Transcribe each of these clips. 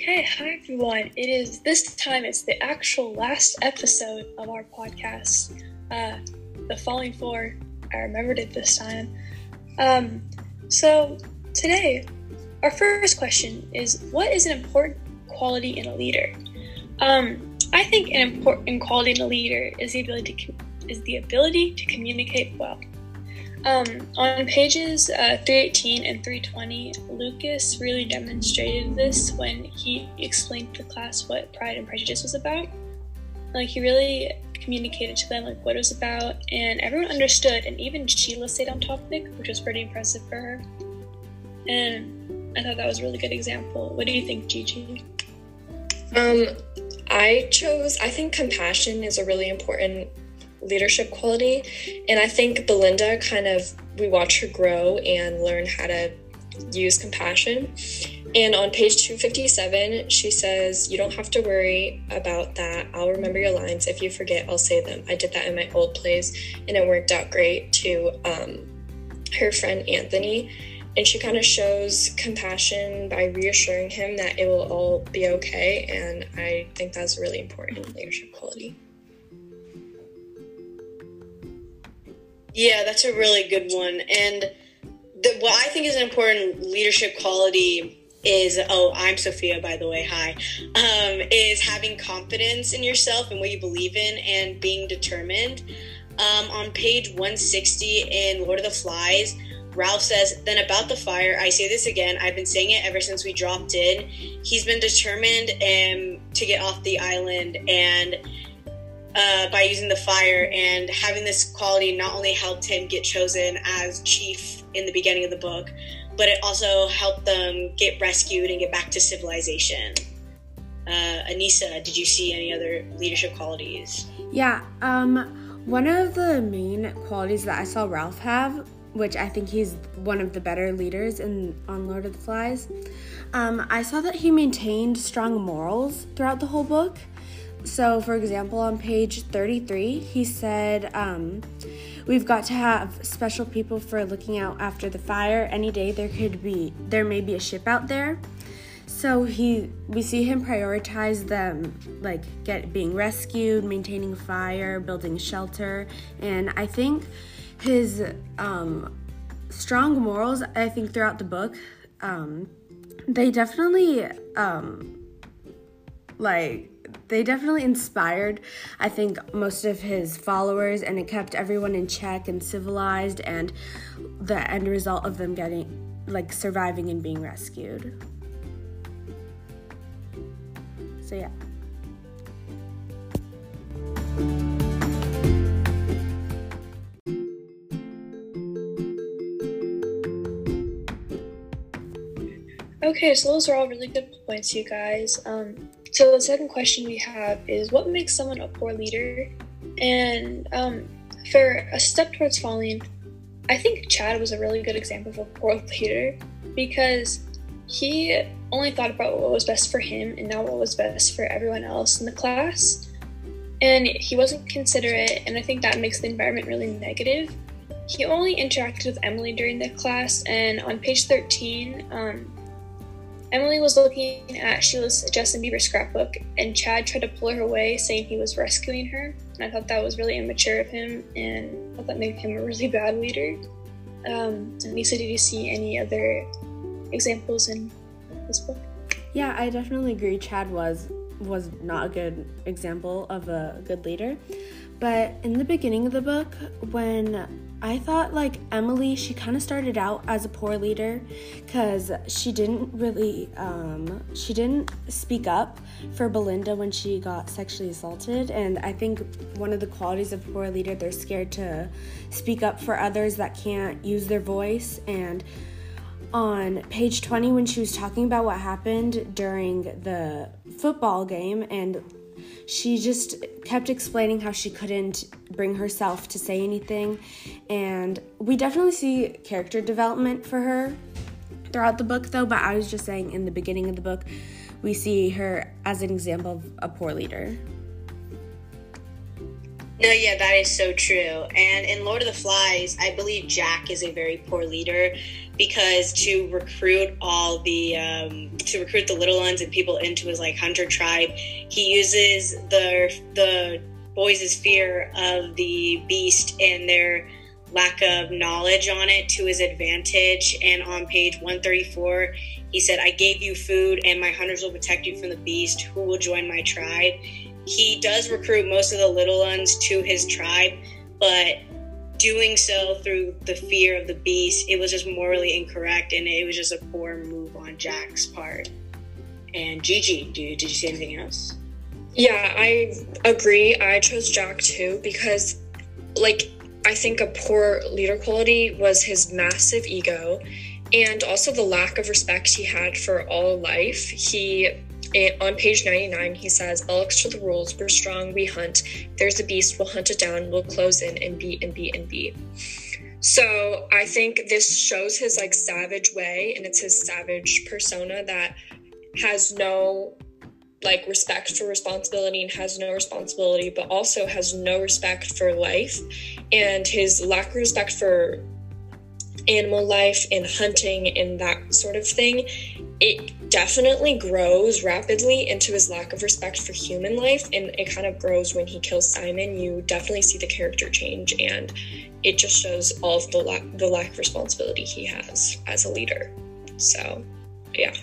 Okay, hi everyone. It is this time, it's the actual last episode of our podcast. Uh, the Falling Four, I remembered it this time. Um, so, today, our first question is What is an important quality in a leader? Um, I think an important quality in a leader is the ability to, is the ability to communicate well. Um, on pages uh, 318 and 320, Lucas really demonstrated this when he explained to the class what Pride and Prejudice was about. Like, he really communicated to them like what it was about, and everyone understood, and even Sheila stayed on topic, which was pretty impressive for her. And I thought that was a really good example. What do you think, Gigi? Um, I chose, I think compassion is a really important leadership quality. And I think Belinda kind of, we watch her grow and learn how to use compassion. And on page 257, she says, You don't have to worry about that. I'll remember your lines. If you forget, I'll say them. I did that in my old plays, and it worked out great to um, her friend Anthony. And she kind of shows compassion by reassuring him that it will all be okay. And I think that's really important leadership quality. Yeah, that's a really good one. And the, what I think is an important leadership quality is oh i'm sophia by the way hi um, is having confidence in yourself and what you believe in and being determined um, on page 160 in lord of the flies ralph says then about the fire i say this again i've been saying it ever since we dropped in he's been determined um, to get off the island and uh, by using the fire and having this quality not only helped him get chosen as chief in the beginning of the book, but it also helped them get rescued and get back to civilization. Uh, Anissa, did you see any other leadership qualities? Yeah, um, one of the main qualities that I saw Ralph have, which I think he's one of the better leaders in on Lord of the Flies, um, I saw that he maintained strong morals throughout the whole book. So, for example, on page 33, he said, um, We've got to have special people for looking out after the fire. Any day there could be, there may be a ship out there. So he, we see him prioritize them, like get being rescued, maintaining fire, building shelter, and I think his um, strong morals. I think throughout the book, um, they definitely um, like they definitely inspired, I think, most of his followers, and it kept everyone in check and civilized, and the end result of them getting, like, surviving and being rescued. So, yeah. Okay, so those are all really good points, you guys. Um, so the second question we have is what makes someone a poor leader? And um, for a step towards falling, I think Chad was a really good example of a poor leader because he only thought about what was best for him and not what was best for everyone else in the class. And he wasn't considerate, and I think that makes the environment really negative. He only interacted with Emily during the class, and on page 13, um, Emily was looking at Sheila's Justin Bieber scrapbook, and Chad tried to pull her away, saying he was rescuing her. And I thought that was really immature of him, and I thought that made him a really bad leader. Um, Lisa, did you see any other examples in this book? Yeah, I definitely agree. Chad was was not a good example of a good leader. But in the beginning of the book, when I thought like Emily, she kind of started out as a poor leader because she didn't really, um, she didn't speak up for Belinda when she got sexually assaulted. And I think one of the qualities of a poor leader, they're scared to speak up for others that can't use their voice. And on page 20, when she was talking about what happened during the football game and she just kept explaining how she couldn't bring herself to say anything. And we definitely see character development for her throughout the book, though. But I was just saying in the beginning of the book, we see her as an example of a poor leader. No, yeah, that is so true. And in Lord of the Flies, I believe Jack is a very poor leader because to recruit all the um, to recruit the little ones and people into his like hunter tribe, he uses the the boys' fear of the beast and their lack of knowledge on it to his advantage. And on page 134, he said, I gave you food, and my hunters will protect you from the beast. Who will join my tribe? He does recruit most of the little ones to his tribe, but doing so through the fear of the beast, it was just morally incorrect, and it was just a poor move on Jack's part. And Gigi, did you, did you see anything else? Yeah, I agree. I chose Jack too because, like, I think a poor leader quality was his massive ego and also the lack of respect he had for all life. He Eh, on page 99, he says, Alex to the rules, we're strong, we hunt. There's a beast, we'll hunt it down, we'll close in and beat and beat and beat. So I think this shows his like savage way and it's his savage persona that has no like respect for responsibility and has no responsibility, but also has no respect for life. And his lack of respect for animal life and hunting and that sort of thing, it definitely grows rapidly into his lack of respect for human life and it kind of grows when he kills simon. You definitely see the character change and it just shows all of the lack the lack of responsibility he has as a leader. So yeah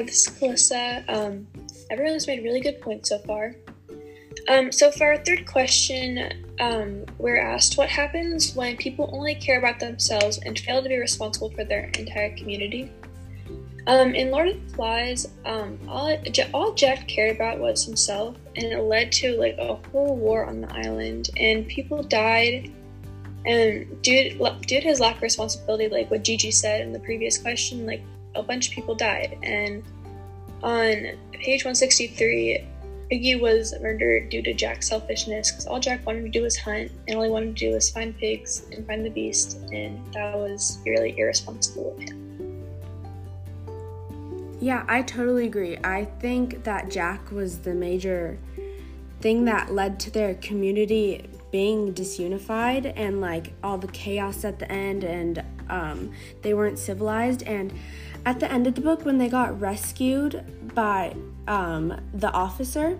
hi, this is Calissa. Um, everyone's made really good points so far. Um, so for our third question, um, we're asked what happens when people only care about themselves and fail to be responsible for their entire community. Um, in Lord of the Flies, um, all, all cared about was himself, and it led to like a whole war on the island, and people died. And due due to his lack of responsibility, like what Gigi said in the previous question, like a bunch of people died. And on page 163, Piggy was murdered due to Jack's selfishness because all Jack wanted to do was hunt and all he wanted to do was find pigs and find the beast, and that was really irresponsible of him. Yeah, I totally agree. I think that Jack was the major thing that led to their community being disunified and like all the chaos at the end and um, they weren't civilized and at the end of the book when they got rescued by um, the officer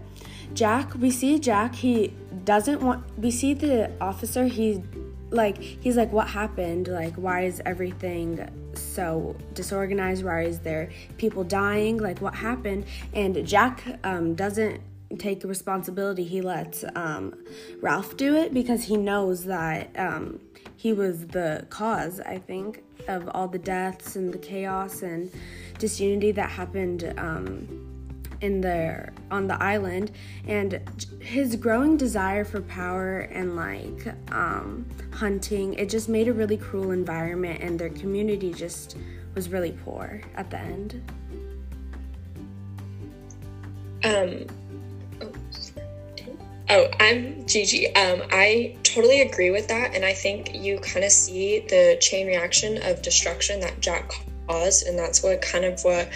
jack we see jack he doesn't want we see the officer he like he's like what happened? Like why is everything so disorganized? Why is there people dying? Like what happened? And jack um, doesn't take responsibility. He lets um, ralph do it because he knows that um, he was the cause i think of all the deaths and the chaos and disunity that happened um, in the on the island. And his growing desire for power and like um, hunting it just made a really cruel environment and their community just was really poor at the end. Um Oh, I'm Gigi. Um, I totally agree with that. And I think you kind of see the chain reaction of destruction that Jack caused. And that's what kind of what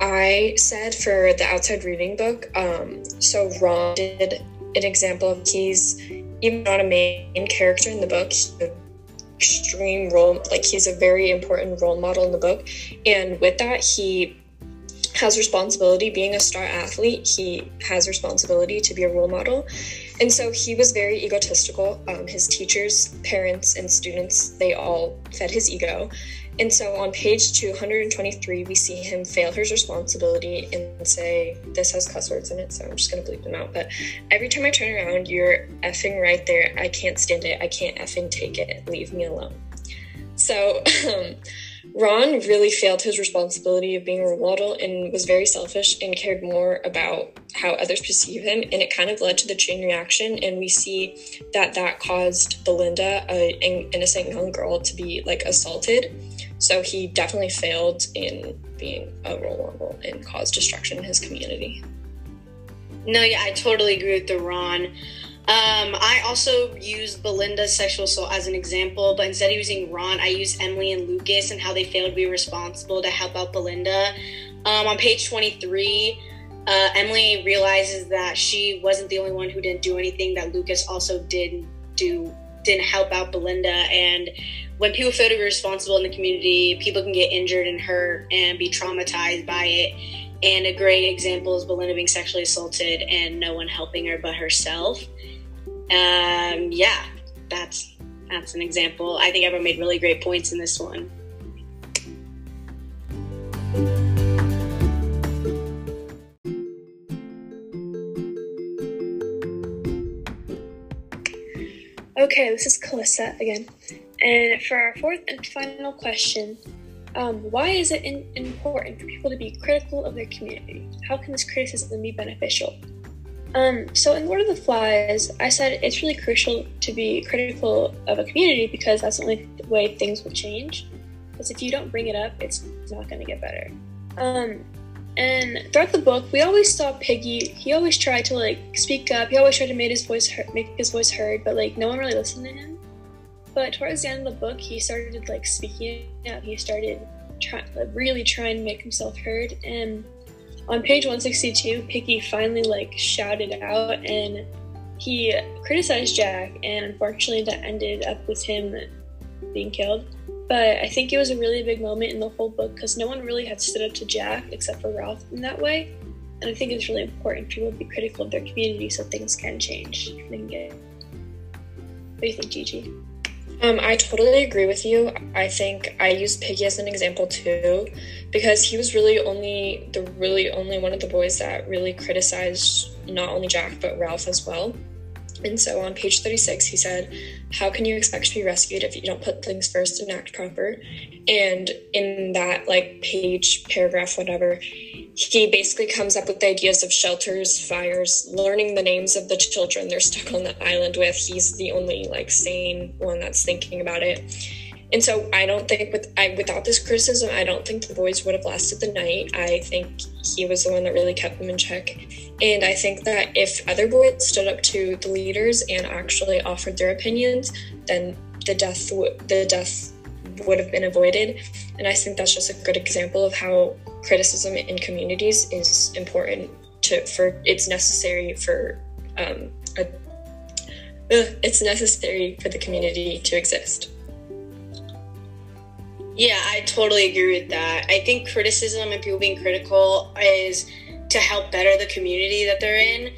I said for the outside reading book. Um, so Ron did an example of he's even not a main character in the book. Extreme role, like he's a very important role model in the book. And with that, he has responsibility being a star athlete he has responsibility to be a role model. And so he was very egotistical. Um, his teachers parents and students they all fed his ego. And so on page 223 we see him fail his responsibility and say this has cuss words in it so i'm just going to bleep them out. But every time i turn around you're effing right there. I can't stand it. I can't effing take it. Leave me alone. So um, Ron really failed his responsibility of being a role model and was very selfish and cared more about how others perceive him. And it kind of led to the chain reaction. And we see that that caused Belinda, an innocent young girl, to be like assaulted. So he definitely failed in being a role model and caused destruction in his community. No, yeah, I totally agree with the Ron. Um, I also used Belinda's sexual assault as an example, but instead of using Ron, I used Emily and Lucas and how they failed to be responsible to help out Belinda. Um, on page 23, uh, Emily realizes that she wasn't the only one who didn't do anything, that Lucas also didn't do didn't help out Belinda. And when people fail to be responsible in the community, people can get injured and hurt and be traumatized by it. And a great example is Belinda being sexually assaulted and no one helping her but herself. Um, yeah, that's that's an example. I think everyone made really great points in this one. Okay, this is Calissa again. And for our fourth and final question, um, why is it in- important for people to be critical of their community? How can this criticism be beneficial? Um, so in Lord of the Flies, I said it's really crucial to be critical of a community because that's the only way things will change. Because if you don't bring it up, it's not going to get better. Um, and throughout the book, we always saw Piggy. He always tried to like speak up. He always tried to make his voice make his voice heard, but like no one really listened to him. But towards the end of the book, he started like speaking out. He started trying, like, really trying to make himself heard. And on page 162, Piggy finally like shouted out and he criticized Jack. And unfortunately, that ended up with him being killed. But I think it was a really big moment in the whole book because no one really had stood up to Jack except for Ralph in that way. And I think it's really important people be critical of their community so things can change. Can get. What do you think, Gigi? Um, I totally agree with you. I think I use Piggy as an example too, because he was really only the really only one of the boys that really criticized not only Jack but Ralph as well. And so on page 36, he said, How can you expect to be rescued if you don't put things first and act proper? And in that, like, page, paragraph, whatever, he basically comes up with the ideas of shelters, fires, learning the names of the children they're stuck on the island with. He's the only, like, sane one that's thinking about it. And so I don't think with I without this criticism, I don't think the boys would have lasted the night. I think he was the one that really kept them in check. And I think that if other boys stood up to the leaders and actually offered their opinions, then the death the death would have been avoided. And I think that's just a good example of how criticism in communities is important to for it's necessary for um, a, uh, it's necessary for the community to exist. Yeah, I totally agree with that. I think criticism and people being critical is to help better the community that they're in.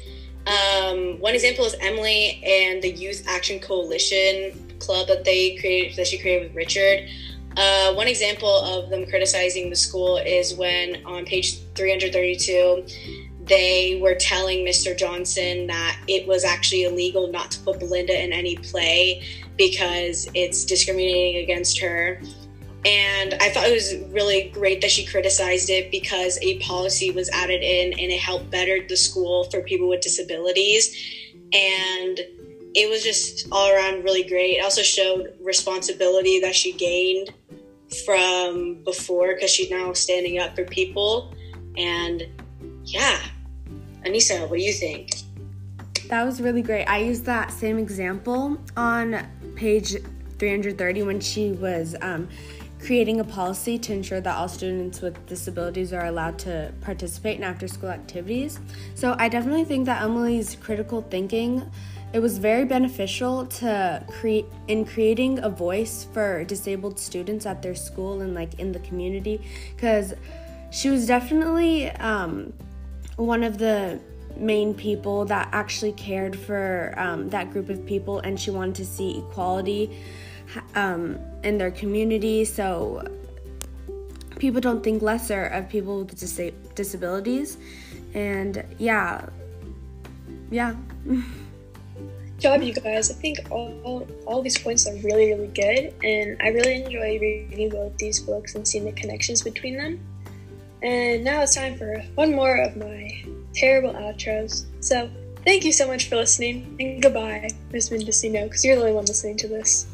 Um, one example is Emily and the Youth Action Coalition club that they created that she created with Richard. Uh, one example of them criticizing the school is when on page 332 they were telling Mr. Johnson that it was actually illegal not to put Belinda in any play because it's discriminating against her. And I thought it was really great that she criticized it because a policy was added in and it helped better the school for people with disabilities. And it was just all around really great. It also showed responsibility that she gained from before because she's now standing up for people. And yeah, Anissa, what do you think? That was really great. I used that same example on page 330 when she was um, creating a policy to ensure that all students with disabilities are allowed to participate in after school activities. So I definitely think that Emily's critical thinking it was very beneficial to create in creating a voice for disabled students at their school and like in the community because she was definitely um, one of the main people that actually cared for um, that group of people and she wanted to see equality um, in their community so people don't think lesser of people with dis- disabilities. And yeah. Yeah. Job you guys. I think all, all these points are really really good. And i really enjoy reading both these books and seeing the connections between them. And now it's time for one more of my terrible outros. So thank you so much for listening and goodbye miss mendocino because you're the only one listening to this